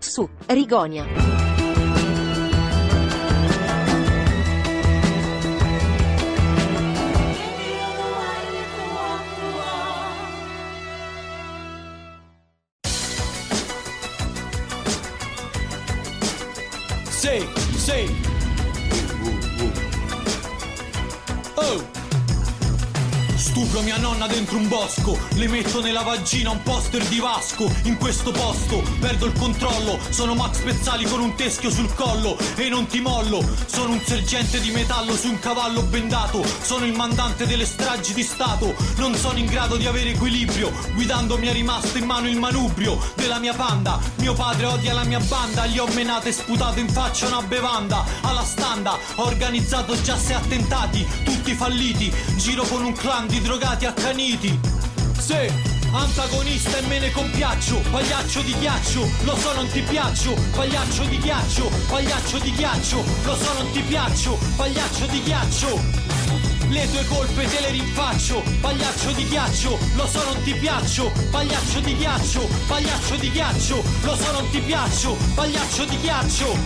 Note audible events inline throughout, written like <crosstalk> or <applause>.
su Rigonia. Dentro un bosco, le metto nella vagina un poster di Vasco. In questo posto perdo il controllo, sono Max Pezzali con un teschio sul collo e non ti mollo. Sono un sergente di metallo su un cavallo bendato, sono il mandante delle stragi di Stato. Non sono in grado di avere equilibrio, guidando mi è rimasto in mano il manubrio della mia panda. Mio padre odia la mia banda, gli ho menato e sputato in faccia una bevanda. Alla standa ho organizzato già sei attentati, tutti falliti. Giro con un clan di drogati accaniti. Se antagonista e me ne compiaccio, pagliaccio di ghiaccio, lo so non ti piaccio, pagliaccio di ghiaccio, pagliaccio di ghiaccio, lo so non ti piaccio, pagliaccio di ghiaccio. Le tue colpe te le rinfaccio, pagliaccio di ghiaccio, lo so non ti piaccio, pagliaccio di ghiaccio, pagliaccio di ghiaccio, lo so non ti piaccio, pagliaccio di ghiaccio.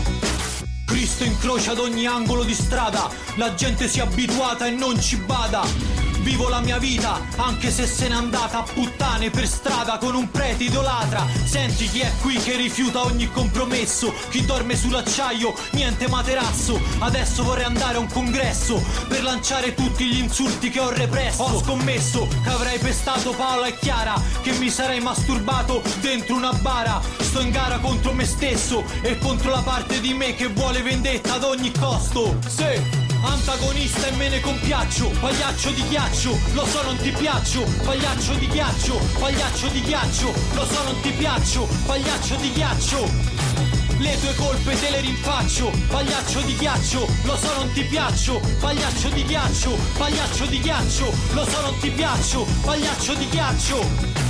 Cristo incrocia ad ogni angolo di strada, la gente si è abituata e non ci bada. Vivo la mia vita, anche se se n'è andata a puttane per strada con un prete idolatra. Senti chi è qui che rifiuta ogni compromesso, chi dorme sull'acciaio, niente materasso. Adesso vorrei andare a un congresso per lanciare tutti gli insulti che ho represso. Ho scommesso che avrei pestato Paola e Chiara, che mi sarei masturbato dentro una bara. Sto in gara contro me stesso e contro la parte di me che vuole vendetta ad ogni costo. Se Antagonista e me ne compiaccio, pagliaccio di ghiaccio, lo so non ti piaccio, pagliaccio di ghiaccio, pagliaccio di ghiaccio, lo so non ti piaccio, pagliaccio di ghiaccio. Le tue colpe te le rinfaccio, pagliaccio di ghiaccio, lo so non ti piaccio, pagliaccio di ghiaccio, pagliaccio di ghiaccio, lo so non ti piaccio, pagliaccio di ghiaccio.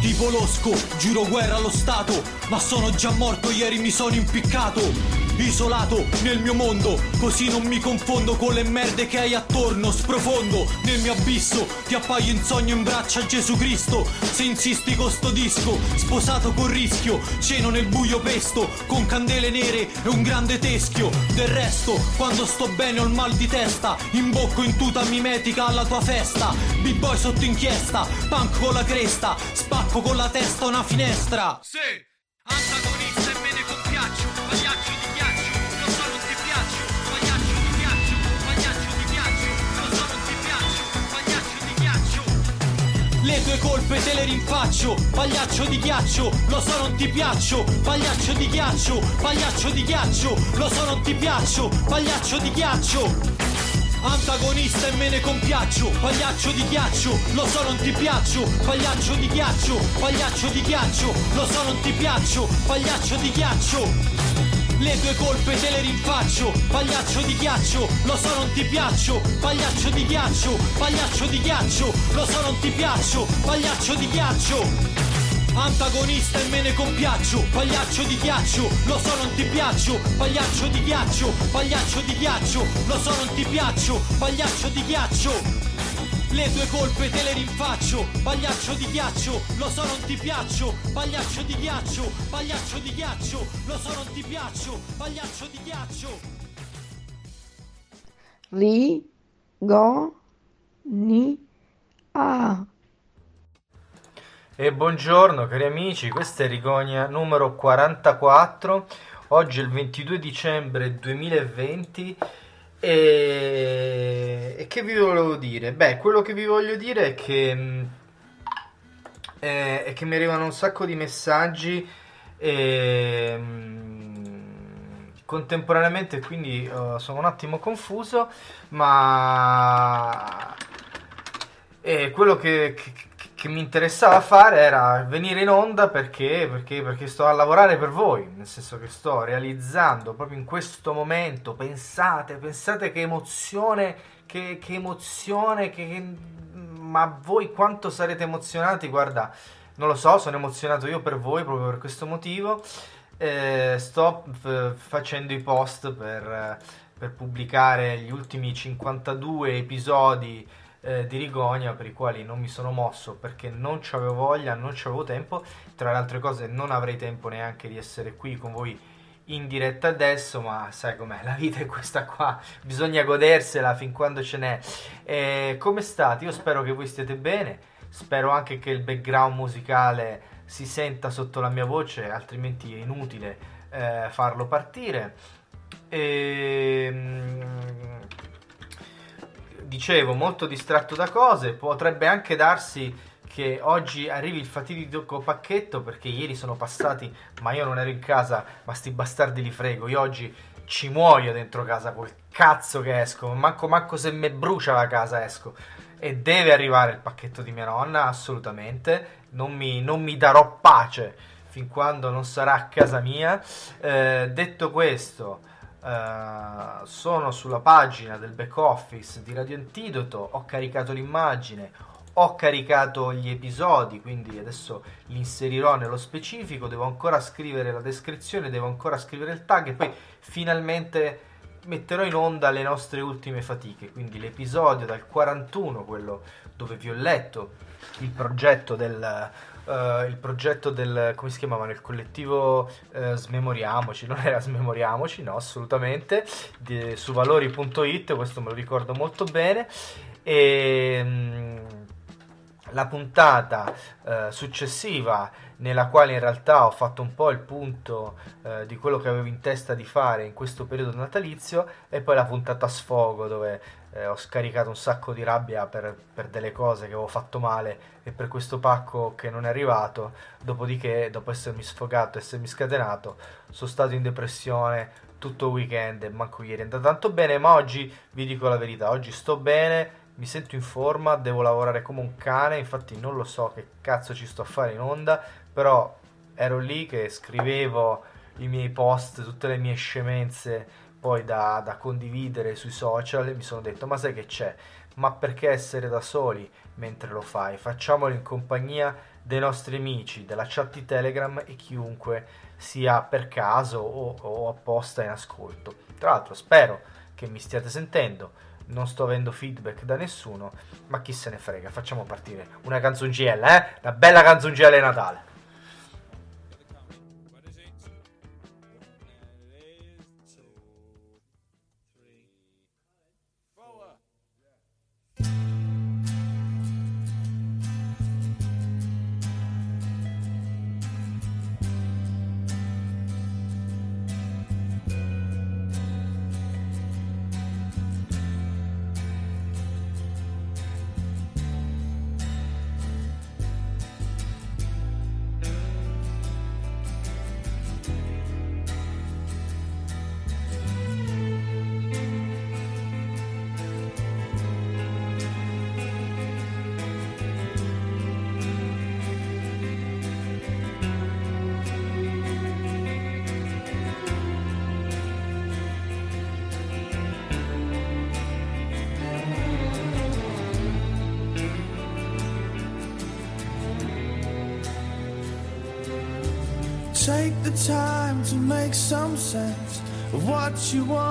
Tipo losco, giuro guerra allo Stato, ma sono già morto, ieri mi sono impiccato. Isolato nel mio mondo, così non mi confondo con le merde che hai attorno. Sprofondo nel mio abisso, ti appaio in sogno in braccia a Gesù Cristo. Se insisti con sto disco, sposato col rischio, ceno nel buio pesto, con candele nere e un grande teschio. Del resto, quando sto bene ho il mal di testa, imbocco in tuta mimetica alla tua festa. B-boy sotto inchiesta, punk con la cresta, spacco con la testa una finestra. Sì, e Le tue colpe te le rinfaccio, pagliaccio di ghiaccio, lo so non ti piaccio, pagliaccio di ghiaccio, pagliaccio di ghiaccio, lo so non ti piaccio, pagliaccio di ghiaccio. Antagonista e me ne compiaccio, pagliaccio di ghiaccio, lo so non ti piaccio, pagliaccio di ghiaccio, pagliaccio di ghiaccio, lo so non ti piaccio, pagliaccio di ghiaccio. Le tue colpe te le rinfaccio, pagliaccio di ghiaccio, lo so non ti piaccio, pagliaccio di ghiaccio, pagliaccio di ghiaccio, lo so non ti piaccio, pagliaccio di ghiaccio. Antagonista e me ne compiaccio, pagliaccio di ghiaccio, lo so non ti piaccio, pagliaccio di ghiaccio, pagliaccio di ghiaccio, lo so non ti piaccio, pagliaccio di ghiaccio. Le tue colpe te le rinfaccio, pagliaccio di ghiaccio, lo so non ti piaccio, pagliaccio di ghiaccio, pagliaccio di ghiaccio, lo so non ti piaccio, pagliaccio di ghiaccio. Ri, go, ni, a. E buongiorno cari amici, questa è Rigonia numero 44, oggi è il 22 dicembre 2020 e... e che vi volevo dire? Beh, quello che vi voglio dire è che, è, è che mi arrivano un sacco di messaggi e, mh, contemporaneamente, quindi uh, sono un attimo confuso, ma... E quello che, che, che mi interessava fare era venire in onda perché, perché, perché sto a lavorare per voi, nel senso che sto realizzando proprio in questo momento, pensate, pensate che emozione, che, che emozione, che, che, ma voi quanto sarete emozionati, guarda, non lo so, sono emozionato io per voi proprio per questo motivo, eh, sto f- facendo i post per, per pubblicare gli ultimi 52 episodi eh, di Rigonia per i quali non mi sono mosso perché non avevo voglia, non avevo tempo, tra le altre cose non avrei tempo neanche di essere qui con voi in diretta adesso, ma sai com'è, la vita è questa qua, bisogna godersela fin quando ce n'è. Eh, come state? Io spero che voi stiate bene, spero anche che il background musicale si senta sotto la mia voce, altrimenti è inutile eh, farlo partire. E, ehm, dicevo, molto distratto da cose, potrebbe anche darsi che oggi arrivi il fatidico pacchetto perché ieri sono passati, ma io non ero in casa, ma sti bastardi li frego. Io oggi ci muoio dentro casa col cazzo che esco, manco, manco se me brucia la casa esco. E deve arrivare il pacchetto di mia nonna, assolutamente. Non mi, non mi darò pace fin quando non sarà a casa mia. Eh, detto questo, eh, sono sulla pagina del back office di Radio Antidoto, ho caricato l'immagine ho caricato gli episodi, quindi adesso li inserirò nello specifico, devo ancora scrivere la descrizione, devo ancora scrivere il tag e poi finalmente metterò in onda le nostre ultime fatiche, quindi l'episodio dal 41, quello dove vi ho letto il progetto del, uh, il progetto del come si chiamava nel collettivo uh, Smemoriamoci, <laughs> non era Smemoriamoci, no, assolutamente, di, su valori.it, questo me lo ricordo molto bene. E, um, la puntata eh, successiva nella quale in realtà ho fatto un po' il punto eh, di quello che avevo in testa di fare in questo periodo natalizio e poi la puntata sfogo dove eh, ho scaricato un sacco di rabbia per, per, delle cose che avevo fatto male e per questo pacco che non è arrivato. Dopodiché dopo essermi sfogato essermi scatenato sono stato in depressione tutto il weekend e manco ieri. È andato tanto bene ma oggi vi dico la verità. Oggi sto bene mi sento in forma, devo lavorare come un cane, infatti non lo so che cazzo ci sto a fare in onda, però ero lì che scrivevo i miei post, tutte le mie scemenze poi da, da condividere sui social mi sono detto ma sai che c'è? Ma perché essere da soli mentre lo fai? Facciamolo in compagnia dei nostri amici, della chat di Telegram e chiunque sia per caso o, o apposta in ascolto. Tra l'altro spero che mi stiate sentendo non sto avendo feedback da nessuno, ma chi se ne frega, facciamo partire una canzoncella, eh? Una bella canzoncella di Natale. You want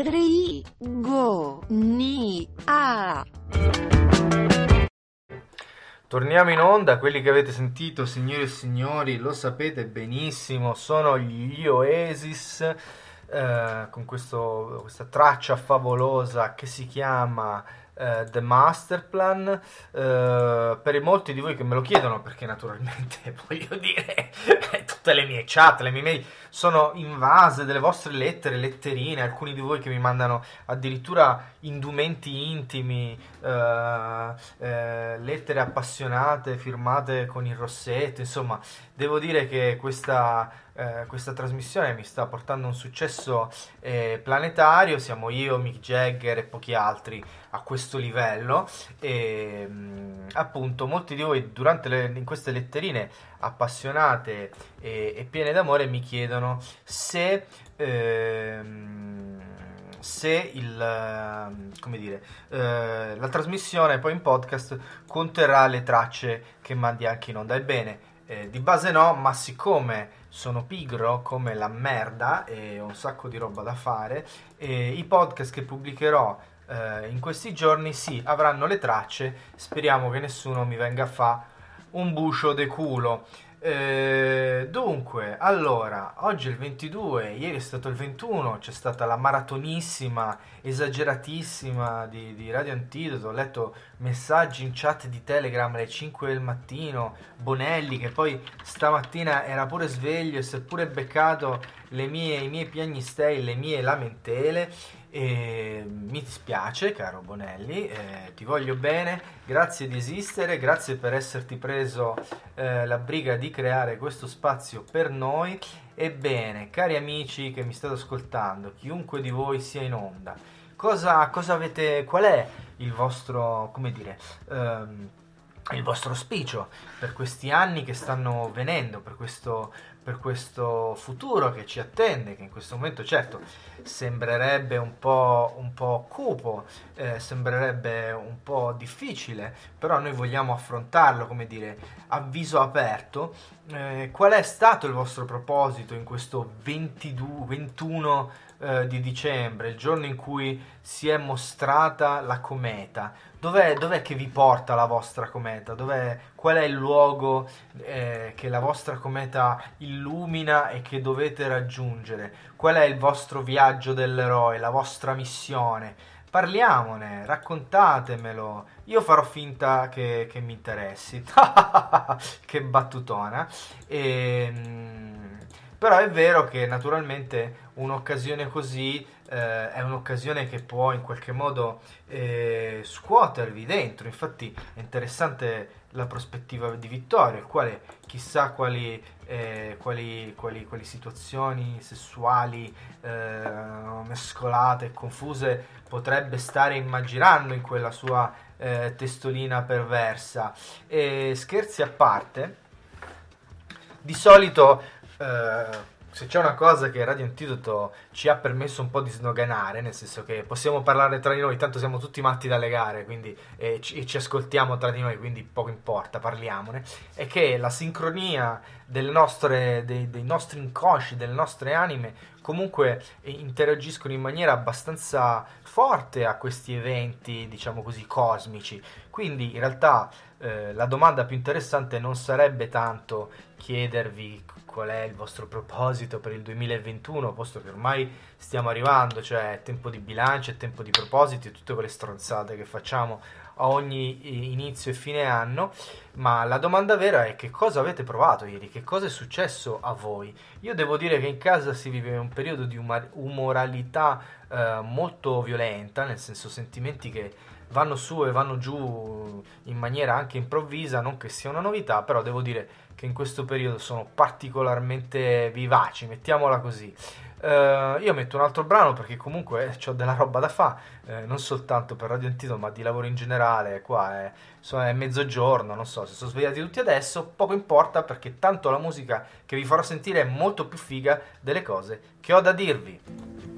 Rigonia. Torniamo in onda, quelli che avete sentito, signori e signori, lo sapete benissimo, sono gli Oasis eh, con questo- questa traccia favolosa che si chiama eh, The Master Plan. Eh, per molti di voi che me lo chiedono, perché naturalmente <laughs> voglio dire, tutte le mie chat, le mie mail sono invase delle vostre lettere, letterine, alcuni di voi che mi mandano addirittura indumenti intimi, eh, eh, lettere appassionate firmate con il rossetto, insomma, devo dire che questa, eh, questa trasmissione mi sta portando un successo eh, planetario, siamo io, Mick Jagger e pochi altri a questo livello e mh, appunto molti di voi durante le, in queste letterine appassionate e, e piene d'amore mi chiedono se ehm, se il, ehm, dire, eh, la trasmissione poi in podcast conterrà le tracce che mandi anche in onda. Ebbene, eh, di base no, ma siccome sono pigro come la merda e ho un sacco di roba da fare, eh, i podcast che pubblicherò eh, in questi giorni sì, avranno le tracce, speriamo che nessuno mi venga a fa un buscio de culo. Eh, dunque, allora, oggi è il 22, ieri è stato il 21, c'è stata la maratonissima, esageratissima di, di Radio Antidoto, ho letto messaggi in chat di Telegram alle 5 del mattino, Bonelli che poi stamattina era pure sveglio e si è pure beccato mie, i miei piagnistei, le mie lamentele e mi dispiace, caro Bonelli, eh, ti voglio bene, grazie di esistere, grazie per esserti preso eh, la briga di creare questo spazio per noi. Ebbene, cari amici che mi state ascoltando, chiunque di voi sia in onda, cosa, cosa avete, qual è il vostro, come dire, ehm, il vostro auspicio per questi anni che stanno venendo, per questo per questo futuro che ci attende, che in questo momento certo sembrerebbe un po', un po cupo, eh, sembrerebbe un po' difficile, però noi vogliamo affrontarlo, come dire, a viso aperto. Eh, qual è stato il vostro proposito in questo 22, 21 eh, di dicembre, il giorno in cui si è mostrata la cometa? Dov'è, dov'è che vi porta la vostra cometa? Dov'è, qual è il luogo eh, che la vostra cometa illumina e che dovete raggiungere? Qual è il vostro viaggio dell'eroe, la vostra missione? Parliamone, raccontatemelo. Io farò finta che, che mi interessi. <laughs> che battutona. E, ehm, però è vero che naturalmente un'occasione così eh, è un'occasione che può in qualche modo eh, scuotervi dentro. Infatti è interessante la prospettiva di Vittorio, il quale chissà quali, eh, quali, quali, quali situazioni sessuali eh, mescolate e confuse potrebbe stare immaginando in quella sua eh, testolina perversa. E scherzi a parte, di solito eh, se c'è una cosa che Radio Antidoto ci ha permesso un po' di snoganare, nel senso che possiamo parlare tra di noi, tanto siamo tutti matti dalle gare, quindi e ci, ci, ascoltiamo tra di noi, quindi poco importa, parliamone, è che la sincronia nostre, dei, dei nostri inconsci, delle nostre anime, comunque interagiscono in maniera abbastanza forte a questi eventi, diciamo così, cosmici. Quindi in realtà eh, la domanda più interessante non sarebbe tanto chiedervi qual è il vostro proposito per il 2021, posto che ormai stiamo arrivando, cioè è tempo di bilancio, è tempo di propositi, tutte quelle stronzate che facciamo a ogni inizio e fine anno, ma la domanda vera è che cosa avete provato ieri, che cosa è successo a voi? Io devo dire che in casa si vive un periodo di umoralità eh, molto violenta, nel senso sentimenti che vanno su e vanno giù in maniera anche improvvisa, non che sia una novità, però devo dire che in questo periodo sono particolarmente vivaci, mettiamola così. Uh, io metto un altro brano perché comunque ho della roba da fare, eh, non soltanto per Radio Antito, ma di lavoro in generale. Qua è, insomma, è mezzogiorno, non so se sono svegliati tutti adesso, poco importa perché tanto la musica che vi farò sentire è molto più figa delle cose che ho da dirvi.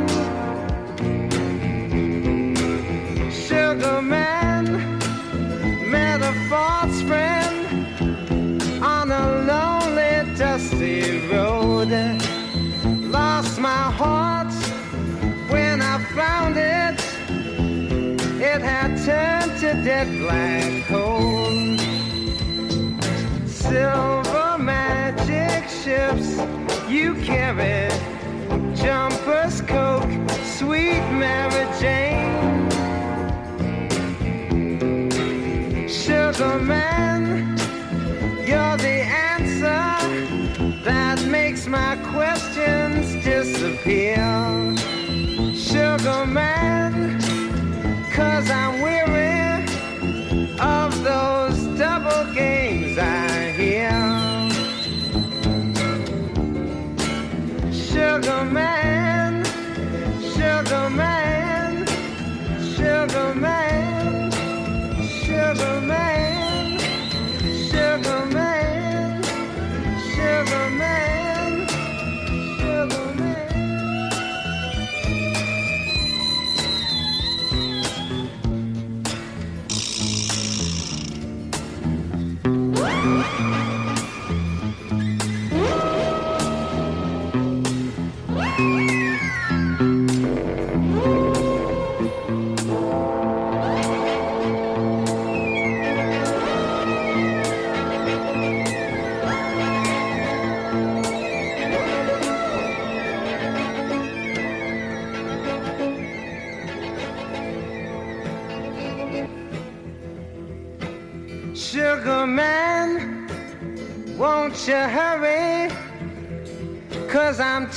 Sugar man met a false friend on a lonely, dusty road. Lost my heart when I found it. It had turned to dead black coal. Silver magic ships you carry, jumpers, coke, sweet Mary Jane. Sugar man. You're the answer that makes my questions disappear. Sugar man, cause I'm weary of those double games I hear. Sugar man, sugar man, sugar man, sugar man. Sugar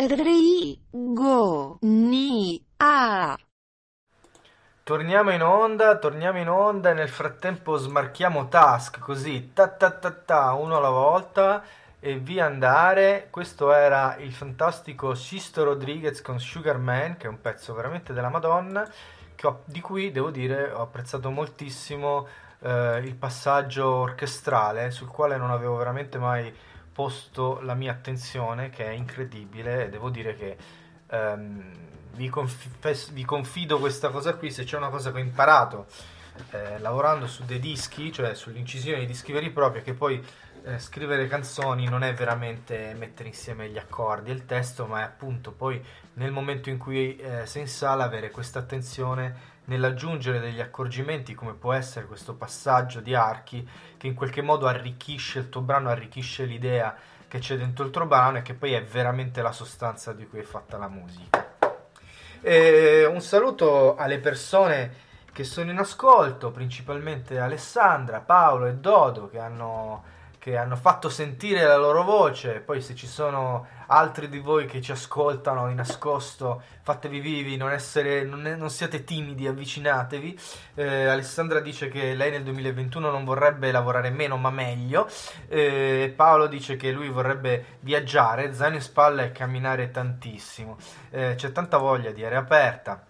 Rigo ni a Torniamo in onda, torniamo in onda e nel frattempo smarchiamo task così, ta ta ta ta, uno alla volta e via andare. Questo era il fantastico Sisto Rodriguez con Sugar Man, che è un pezzo veramente della Madonna, ho- di cui devo dire ho apprezzato moltissimo eh, il passaggio orchestrale, sul quale non avevo veramente mai posto la mia attenzione, che è incredibile, e devo dire che ehm, vi, confes- vi confido questa cosa qui, se c'è una cosa che ho imparato eh, lavorando su dei dischi, cioè sull'incisione di dischi veri e propri, che poi eh, scrivere canzoni non è veramente mettere insieme gli accordi e il testo, ma è appunto poi nel momento in cui eh, sei in sala avere questa attenzione nell'aggiungere degli accorgimenti come può essere questo passaggio di archi che in qualche modo arricchisce il tuo brano, arricchisce l'idea che c'è dentro il tuo brano e che poi è veramente la sostanza di cui è fatta la musica. E un saluto alle persone che sono in ascolto, principalmente Alessandra, Paolo e Dodo che hanno, che hanno fatto sentire la loro voce. Poi se ci sono altri di voi che ci ascoltano di nascosto, fatevi vivi, non, essere, non, non siate timidi, avvicinatevi. Eh, Alessandra dice che lei nel 2021 non vorrebbe lavorare meno ma meglio. Eh, Paolo dice che lui vorrebbe viaggiare, zaino in spalla e camminare tantissimo. Eh, c'è tanta voglia di aria aperta.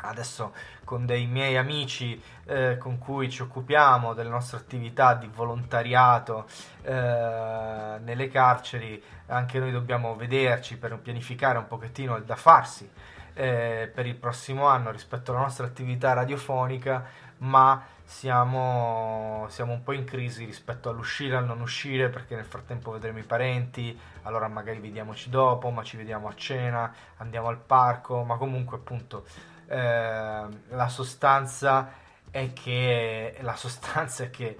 Adesso con dei miei amici eh, con cui ci occupiamo delle nostre attività di volontariato eh, nelle carceri, anche noi dobbiamo vederci per pianificare un pochettino il da farsi eh, per il prossimo anno rispetto alla nostra attività radiofonica, ma siamo, siamo un po' in crisi rispetto all'uscire al non uscire perché nel frattempo vedremo i parenti, allora magari vediamoci dopo, ma ci vediamo a cena, andiamo al parco, ma comunque appunto eh, la sostanza è che la sostanza è che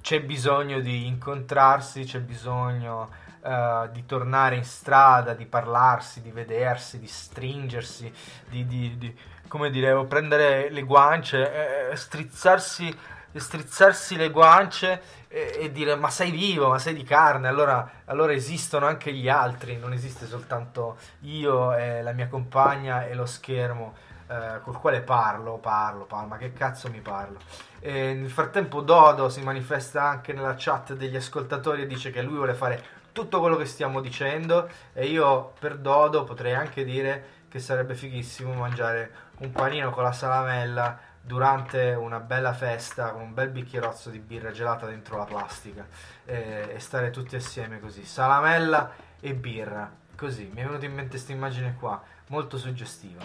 c'è bisogno di incontrarsi, c'è bisogno eh, di tornare in strada, di parlarsi, di vedersi, di stringersi, di, di- di- come dire, prendere le guance, eh, strizzarsi, strizzarsi le guance e, e dire ma sei vivo, ma sei di carne, allora, allora esistono anche gli altri, non esiste soltanto io e la mia compagna e lo schermo eh, col quale parlo, parlo, parlo, ma che cazzo mi parlo? E nel frattempo Dodo si manifesta anche nella chat degli ascoltatori e dice che lui vuole fare tutto quello che stiamo dicendo e io per Dodo potrei anche dire che sarebbe fighissimo mangiare un panino con la salamella durante una bella festa con un bel bicchierozzo di birra gelata dentro la plastica e, e stare tutti assieme così, salamella e birra, così, mi è venuta in mente questa immagine qua, molto suggestiva.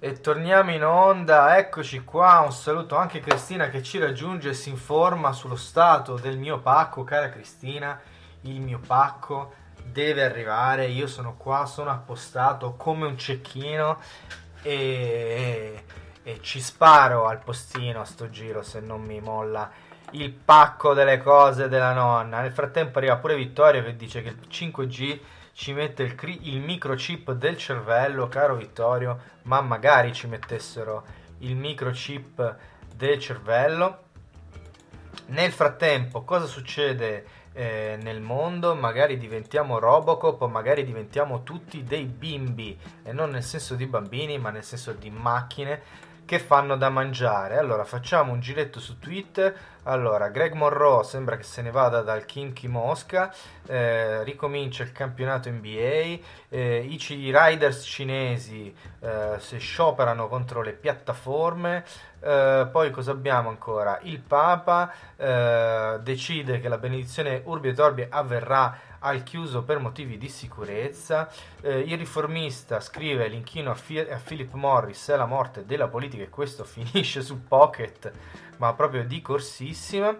E torniamo in onda, eccoci qua, un saluto anche a Cristina che ci raggiunge e si informa sullo stato del mio pacco, cara Cristina, il mio pacco deve arrivare, io sono qua, sono appostato come un cecchino e, e ci sparo al postino a sto giro se non mi molla il pacco delle cose della nonna. Nel frattempo arriva pure Vittorio che dice che il 5G ci mette il, cri- il microchip del cervello, caro Vittorio, ma magari ci mettessero il microchip del cervello. Nel frattempo, cosa succede eh, nel mondo? Magari diventiamo Robocop, magari diventiamo tutti dei bimbi, e non nel senso di bambini, ma nel senso di macchine che fanno da mangiare. Allora, facciamo un giretto su Twitter. Allora, Greg Monroe sembra che se ne vada dal Kimchi Mosca, eh, ricomincia il campionato NBA, eh, i riders cinesi eh, si scioperano contro le piattaforme, eh, poi cosa abbiamo ancora? Il Papa eh, decide che la benedizione Urbi et Orbi avverrà al chiuso per motivi di sicurezza. Eh, il riformista scrive l'inchino a, Fi- a Philip Morris è la morte della politica e questo <laughs> finisce su Pocket, ma proprio di corsissima.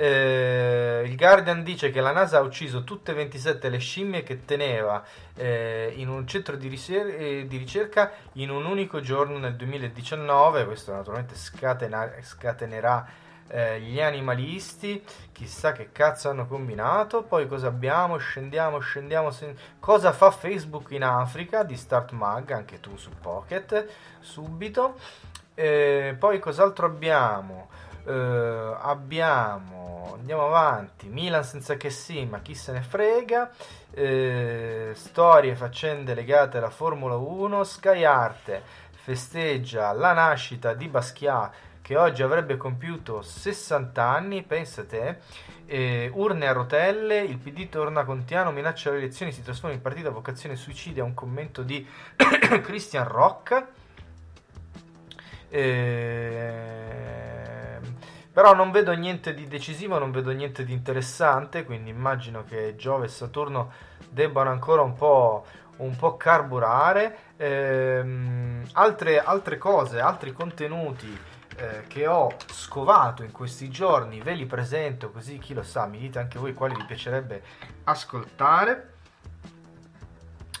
Eh, il Guardian dice che la NASA ha ucciso tutte e 27 le scimmie che teneva eh, in un centro di, riser- eh, di ricerca in un unico giorno nel 2019. Questo naturalmente scatena- scatenerà eh, gli animalisti, chissà che cazzo hanno combinato. Poi cosa abbiamo? Scendiamo, scendiamo. sen- Cosa fa Facebook in Africa di Start Mag? Anche tu su Pocket, subito. Eh, poi cos'altro abbiamo? Eh, abbiamo, andiamo avanti, Milan senza che sì, ma chi se ne frega. Eh, storie, faccende legate alla Formula 1. Sky Arte festeggia la nascita di Basquiat che oggi avrebbe compiuto 60 anni, pensa te, eh, urne a rotelle, il PD torna Contiano, minaccia le elezioni, si trasforma in partito a vocazione suicidia, un commento di <coughs> Christian Rocca. Ehm, però non vedo niente di decisivo, non vedo niente di interessante, quindi immagino che Giove e Saturno debbano ancora un po', un po' carburare. Ehm, altre, altre cose, altri contenuti eh, che ho scovato in questi giorni, ve li presento così chi lo sa, mi dite anche voi quali vi piacerebbe ascoltare.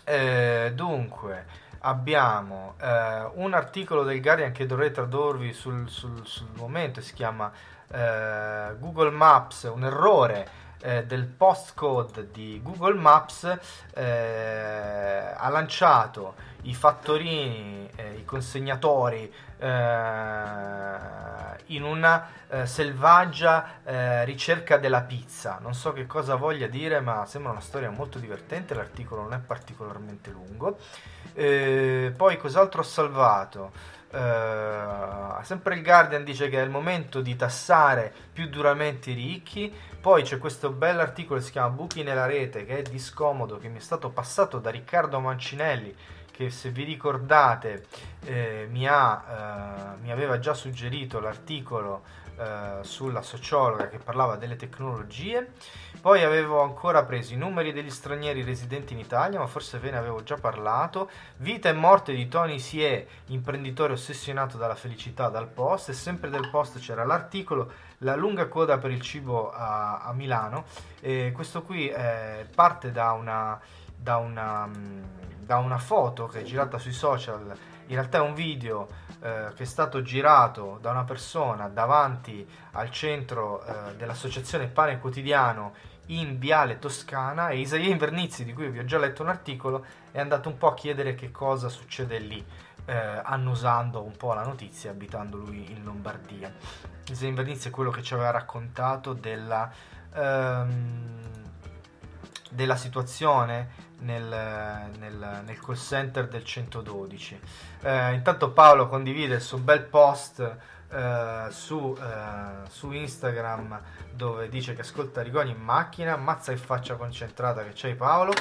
Eh, dunque, abbiamo eh, un articolo del Guardian che dovrei tradurvi sul, sul- sul momento, si chiama eh, Google Maps, un errore eh, del postcode di Google Maps eh, ha lanciato i fattorini, eh, i consegnatori in una eh, selvaggia eh, ricerca della pizza. Non so che cosa voglia dire, ma sembra una storia molto divertente. L'articolo non è particolarmente lungo. Eh, poi cos'altro ho salvato? Eh, sempre il Guardian dice che è il momento di tassare più duramente i ricchi. Poi c'è questo bell'articolo che si chiama Buchi nella rete, che è di scomodo, che mi è stato passato da Riccardo Mancinelli, che se vi ricordate eh, mi, ha, eh, mi aveva già suggerito l'articolo eh, sulla sociologa che parlava delle tecnologie. Poi avevo ancora preso i numeri degli stranieri residenti in Italia, ma forse ve ne avevo già parlato. Vita e morte di Tony Sie, imprenditore ossessionato dalla felicità dal post. E sempre del post c'era l'articolo La lunga coda per il cibo a, a Milano. E questo qui eh, parte da una, da, una, mm, da una foto che è girata sui social. In realtà è un video eh, che è stato girato da una persona davanti al centro eh, dell'associazione Pane Quotidiano in Viale Toscana e Isaia Invernizzi, di cui vi ho già letto un articolo, è andato un po' a chiedere che cosa succede lì, eh, annusando un po' la notizia, abitando lui in Lombardia. Isaia Invernizzi è quello che ci aveva raccontato della, ehm, della situazione nel, nel- nel call center del 112. Eh, intanto Paolo condivide il suo bel post eh, su, eh, su Instagram dove dice che ascolta Rigoni in macchina, mazza che faccia concentrata che c'hai Paolo.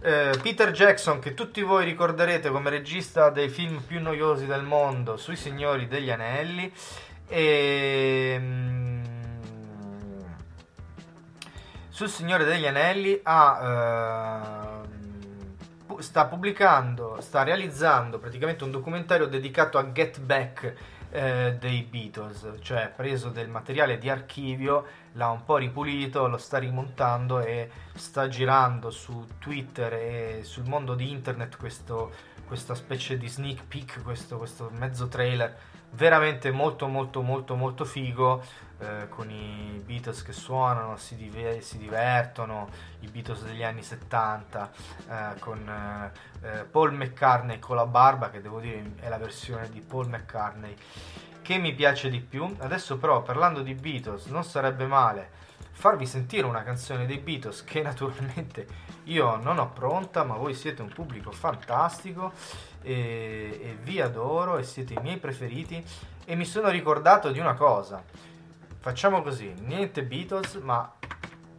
Eh, Peter Jackson, che tutti voi ricorderete come regista dei film più noiosi del mondo, sui Signori degli Anelli. E, mm, sul Signore degli Anelli ha, ehm, pu- sta pubblicando, sta realizzando praticamente un documentario dedicato a Get Back eh, dei Beatles, cioè preso del materiale di archivio, l'ha un po' ripulito, lo sta rimontando e sta girando su Twitter e sul mondo di internet questo, questa specie di sneak peek, questo, questo mezzo trailer veramente molto molto molto molto figo eh, con i Beatles che suonano, si, dive- si divertono, i Beatles degli anni 70 eh, con eh, eh, Paul McCartney con la barba che devo dire è la versione di Paul McCartney che mi piace di più. Adesso però parlando di Beatles non sarebbe male farvi sentire una canzone dei Beatles che naturalmente io non ho pronta, ma voi siete un pubblico fantastico e, e vi adoro e siete i miei preferiti e mi sono ricordato di una cosa. Facciamo così, niente Beatles, ma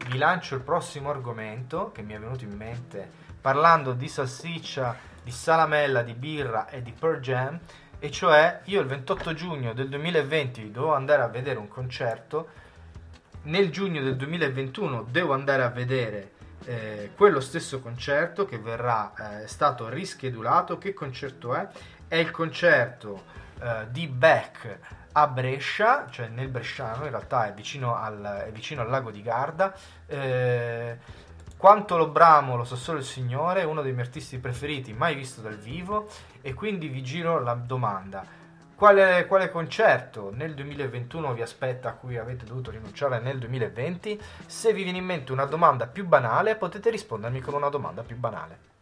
vi lancio il prossimo argomento che mi è venuto in mente parlando di salsiccia, di salamella, di birra e di Pearl Jam e cioè io il 28 giugno del 2020 dovevo andare a vedere un concerto nel giugno del 2021 devo andare a vedere eh, quello stesso concerto che verrà eh, stato rischedulato che concerto è? è il concerto eh, di Beck a Brescia cioè nel Bresciano in realtà è vicino al, è vicino al lago di Garda eh, quanto lo bramo lo sa solo il Signore, uno dei miei artisti preferiti mai visto dal vivo e quindi vi giro la domanda. Quale, quale concerto nel 2021 vi aspetta a cui avete dovuto rinunciare nel 2020? Se vi viene in mente una domanda più banale potete rispondermi con una domanda più banale.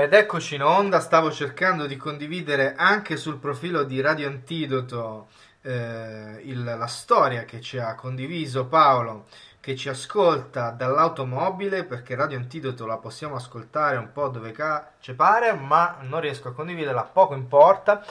Ed eccoci in onda, stavo cercando di condividere anche sul profilo di Radio Antidoto eh, il- la storia che ci ha condiviso Paolo, che ci ascolta dall'automobile, perché Radio Antidoto la possiamo ascoltare un po' dove ca- ci pare, ma non riesco a condividerla, poco importa.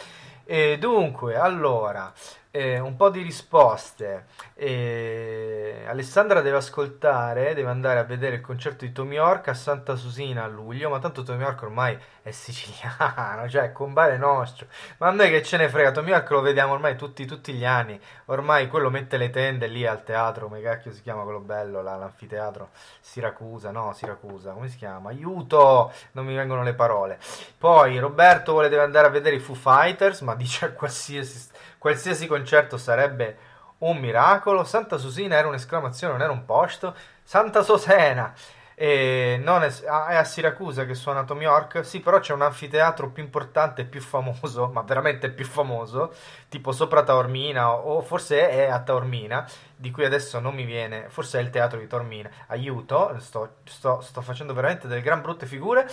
E dunque, allora, eh, un po' di risposte. Eh, Alessandra deve ascoltare, deve andare a vedere il concerto di Tom York a Santa Susina a luglio, ma tanto Tom York ormai è siciliano, <laughs> cioè compare nostro. Ma a noi che ce ne frega, Tom York lo vediamo ormai tutti, tutti gli anni. Ormai quello mette le tende lì al teatro, come cacchio si chiama quello bello, là, l'anfiteatro Siracusa, no, Siracusa, come si chiama? Aiuto, non mi vengono le parole. Poi Roberto vuole deve andare a vedere i Foo Fighters, ma dice qualsiasi, qualsiasi concerto sarebbe un miracolo. Santa Susina era un'esclamazione, non era un posto. Santa Sosena. E non è, è a Siracusa che suona Tom York. Sì, però c'è un anfiteatro più importante e più famoso, ma veramente più famoso, tipo sopra Taormina, o forse è a Taormina, di cui adesso non mi viene, forse è il teatro di Taormina. Aiuto, sto, sto- sto facendo veramente delle gran brutte figure.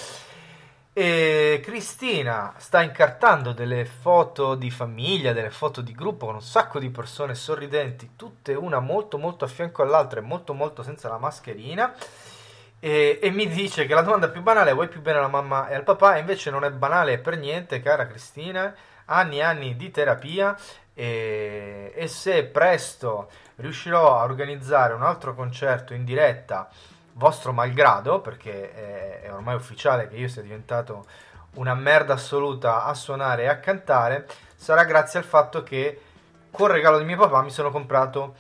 E Cristina sta incartando delle foto di famiglia, delle foto di gruppo con un sacco di persone sorridenti, tutte una molto molto a fianco all'altra e molto molto senza la mascherina. E, e mi dice che la domanda più banale è vuoi più bene alla mamma e al papà? E invece non è banale per niente, cara Cristina. Anni e anni di terapia e, e se presto riuscirò a organizzare un altro concerto in diretta vostro malgrado, perché è, è ormai ufficiale che io sia diventato una merda assoluta a suonare e a cantare, sarà grazie al fatto che col regalo di mio papà mi sono comprato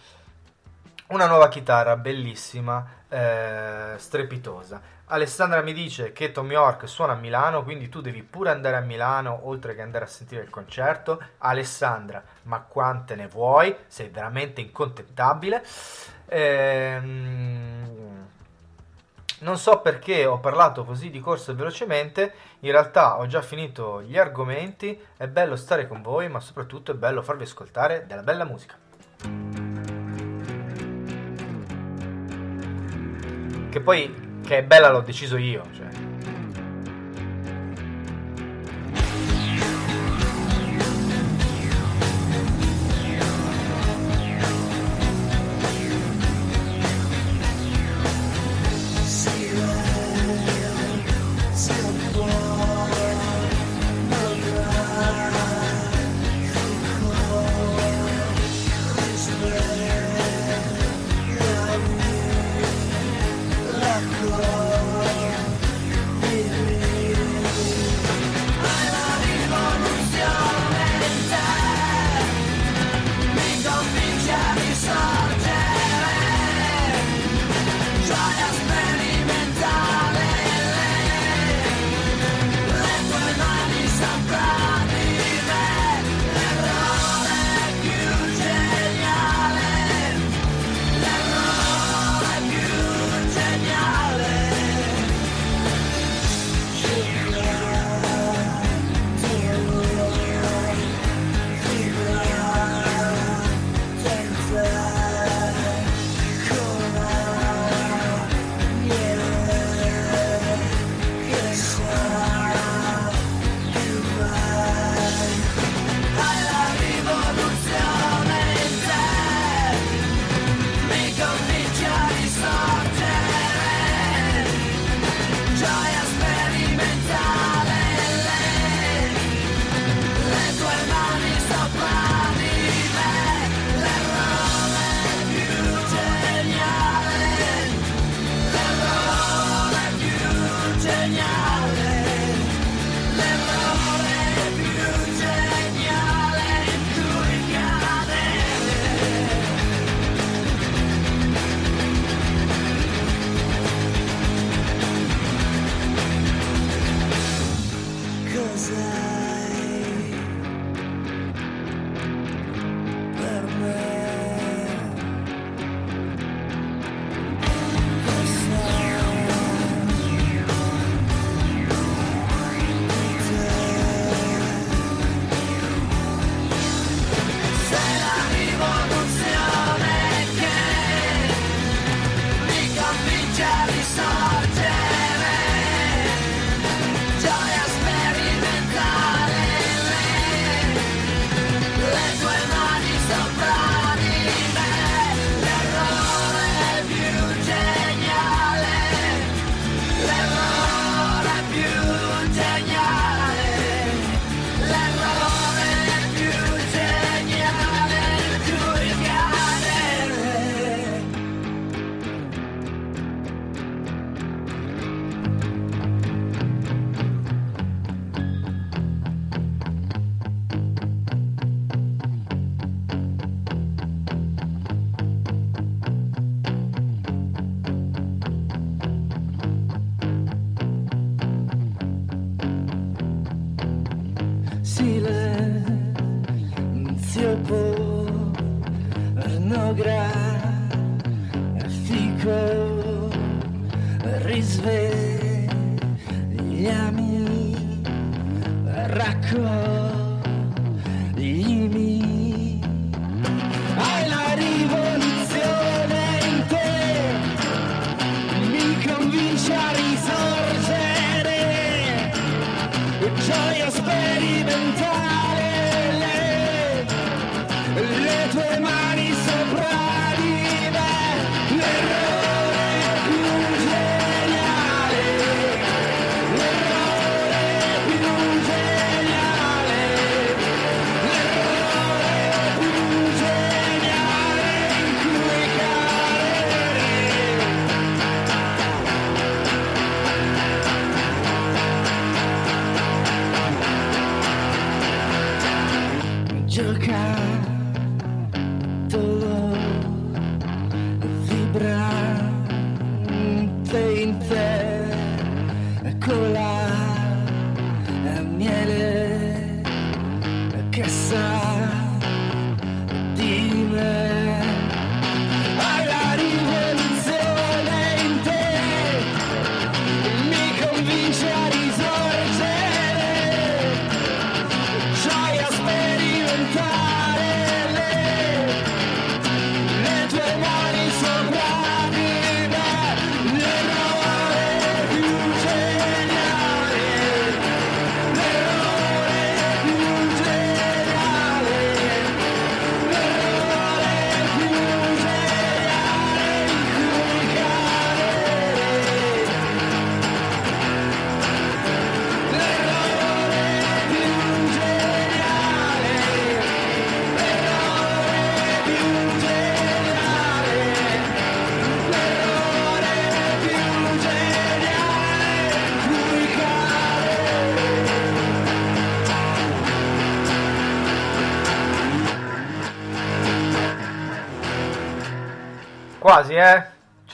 una nuova chitarra bellissima, eh, strepitosa. Alessandra mi dice che Tom York suona a Milano, quindi tu devi pure andare a Milano oltre che andare a sentire il concerto. Alessandra, ma quante ne vuoi? Sei veramente incontentabile. Ehm, non so perché ho parlato così di corsa e velocemente, in realtà ho già finito gli argomenti, è bello stare con voi, ma soprattutto è bello farvi ascoltare della bella musica. Che poi, che è bella l'ho deciso io, cioè.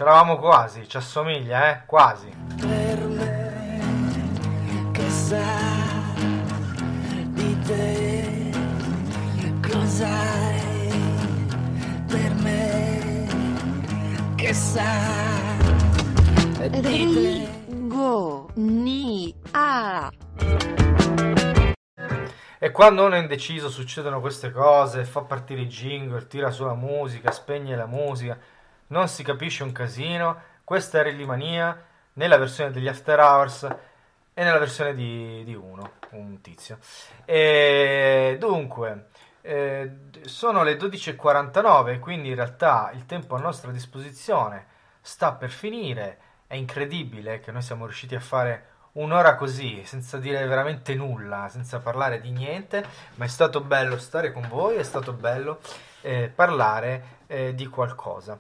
C'eravamo quasi, ci assomiglia, eh? Quasi. per me che sa di te cos'hai per me che sa di te Go, ni, a. E quando uno è indeciso succedono queste cose, fa partire i jingle, tira su la musica, spegne la musica, non si capisce un casino. Questa è Rillimania nella versione degli After Hours e nella versione di, di uno, un tizio. E dunque, eh, sono le 12.49, quindi in realtà il tempo a nostra disposizione sta per finire. È incredibile che noi siamo riusciti a fare un'ora così, senza dire veramente nulla, senza parlare di niente, ma è stato bello stare con voi, è stato bello eh, parlare eh, di qualcosa.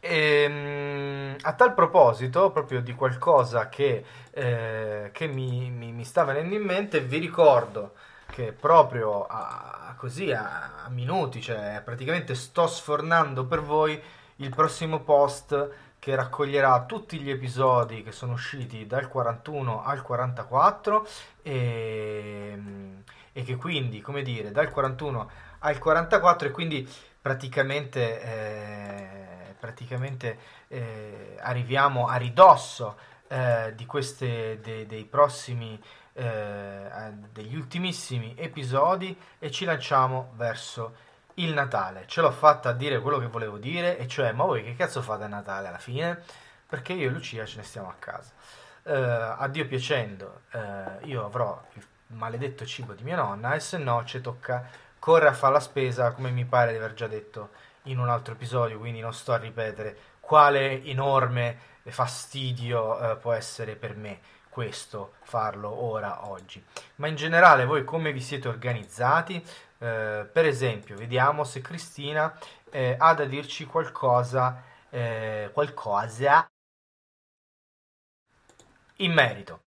Ehm, a tal proposito, proprio di qualcosa che, eh, che mi, mi- mi sta venendo in mente, vi ricordo che proprio a, così a, a minuti, cioè praticamente sto sfornando per voi il prossimo post che raccoglierà tutti gli episodi che sono usciti dal 41 al 44 e, e che quindi, come dire, dal 41 al 44 e quindi praticamente, eh, praticamente eh, arriviamo a ridosso eh, di queste, de- dei prossimi, eh, degli ultimissimi episodi e ci lanciamo verso il Natale. Ce l'ho fatta a dire quello che volevo dire, e cioè, ma voi che cazzo fate a Natale alla fine? Perché io e Lucia ce ne stiamo a casa. Eh, a Dio piacendo, eh, io avrò il maledetto cibo di mia nonna, e se no ci tocca correre a fare la spesa, come mi pare di aver già detto in un altro episodio, quindi non sto a ripetere quale enorme fastidio eh, può essere per me questo farlo ora oggi. Ma in generale voi come vi siete organizzati? Eh, per esempio, vediamo se Cristina eh, ha da dirci qualcosa, eh, qualcosa in merito.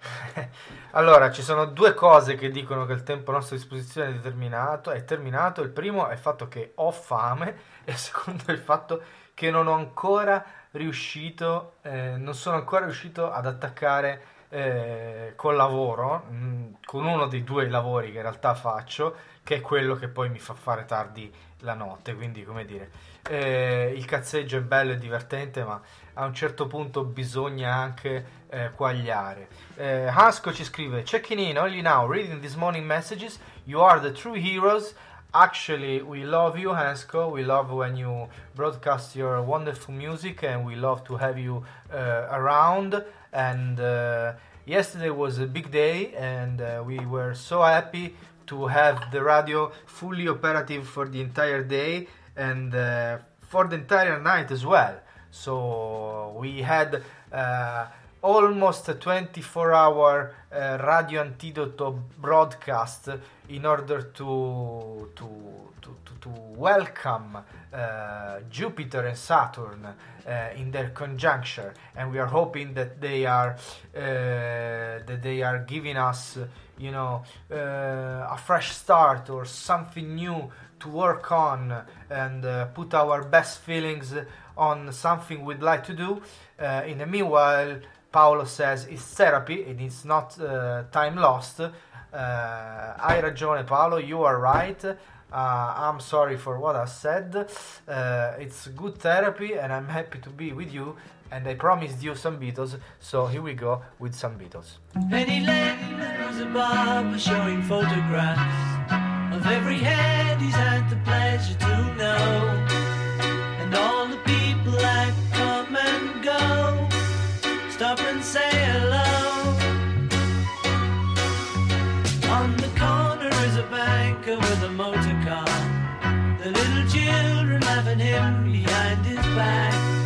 <laughs> Allora, ci sono due cose che dicono che il tempo a nostra disposizione è determinato, è terminato. Il primo è il fatto che ho fame <laughs> e il secondo è il fatto che non ho ancora riuscito, eh, non sono ancora riuscito ad attaccare eh, col lavoro, mh, con uno dei due lavori che in realtà faccio, che è quello che poi mi fa fare tardi la notte. Quindi, come dire, eh, il cazzeggio è bello e divertente, ma a un certo punto bisogna anche eh, quagliare. Eh, Hasco ci scrive: Checking in only now, reading these morning messages. You are the true heroes. Actually, we love you, Hansco. We love when you broadcast your wonderful music, and we love to have you uh, around. And uh, yesterday was a big day, and uh, we were so happy to have the radio fully operative for the entire day and uh, for the entire night as well. So we had uh, almost a 24 hour uh, radio antidote broadcast in order to to to, to, to welcome uh, Jupiter and Saturn uh, in their conjunction and we are hoping that they are uh, that they are giving us you know uh, a fresh start or something new to work on and uh, put our best feelings on something we'd like to do. In the meanwhile, Paolo says it's therapy and it's not uh, time lost. Uh, hai ragione, Paolo, you are right. Uh, I'm sorry for what I said. Uh, it's good therapy and I'm happy to be with you. And I promised you some Beatles, so here we go with some Beatles. Penny Lane was a barber showing photographs of every head he's had the pleasure to know, and all On the corner is a banker with a motor car. The little children laughing him behind his back.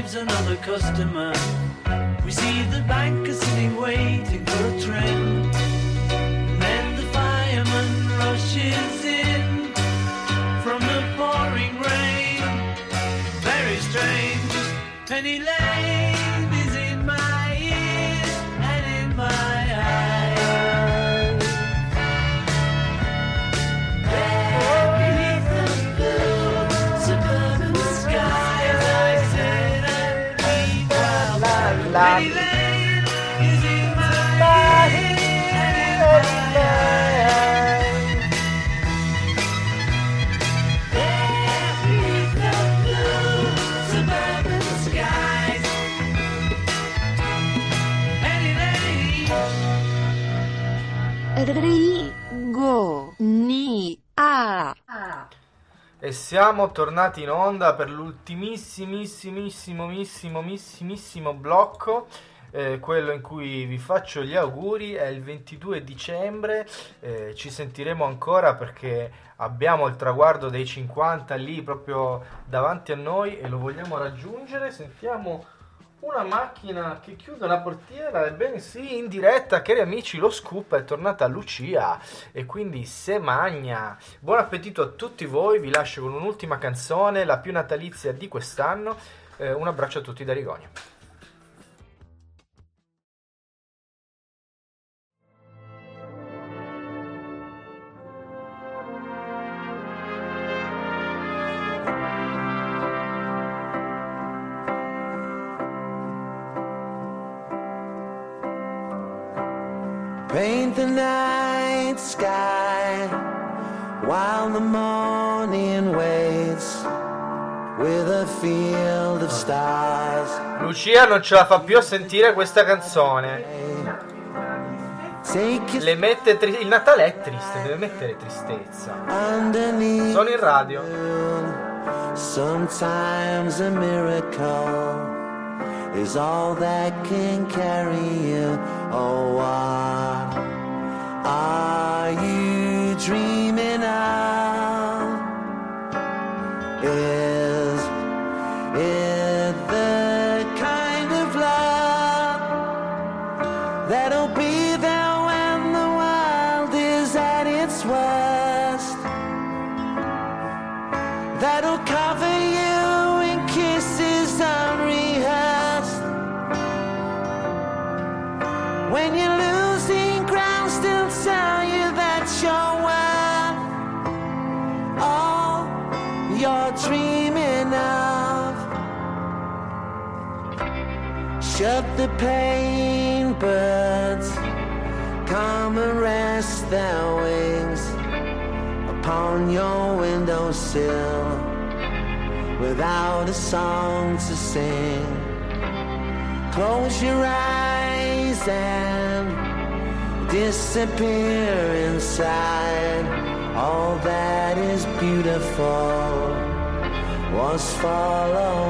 Barber shaves another customer. We see the banker sitting waiting for a train. Then the fireman rushes in from the pouring rain. Very strange. Penny back. E siamo tornati in onda per l'ultimissimissimo blocco, eh, quello in cui vi faccio gli auguri, è il 22 dicembre, eh, ci sentiremo ancora perché abbiamo il traguardo dei 50 lì proprio davanti a noi e lo vogliamo raggiungere, sentiamo Una macchina che chiude una portiera, ebbene sì, in diretta, cari amici, lo scoop è tornata a Lucia e quindi se magna. Buon appetito a tutti voi, vi lascio con un'ultima canzone, la più natalizia di quest'anno. Eh, un abbraccio a tutti da Rigonia. While the morning waits with a field of stars. Lucia non ce la fa più a sentire questa canzone. Le mette tri- il Natale è triste, deve mettere tristezza. Sono in radio. Sometimes a miracle is all that can carry you. Oh, are you dreaming of? Is it the pain, birds, come and rest their wings upon your windowsill without a song to sing. Close your eyes and disappear inside. All that is beautiful was following.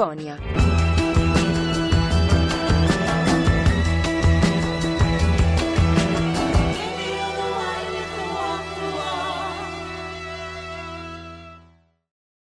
Arrivederci su Rigonia.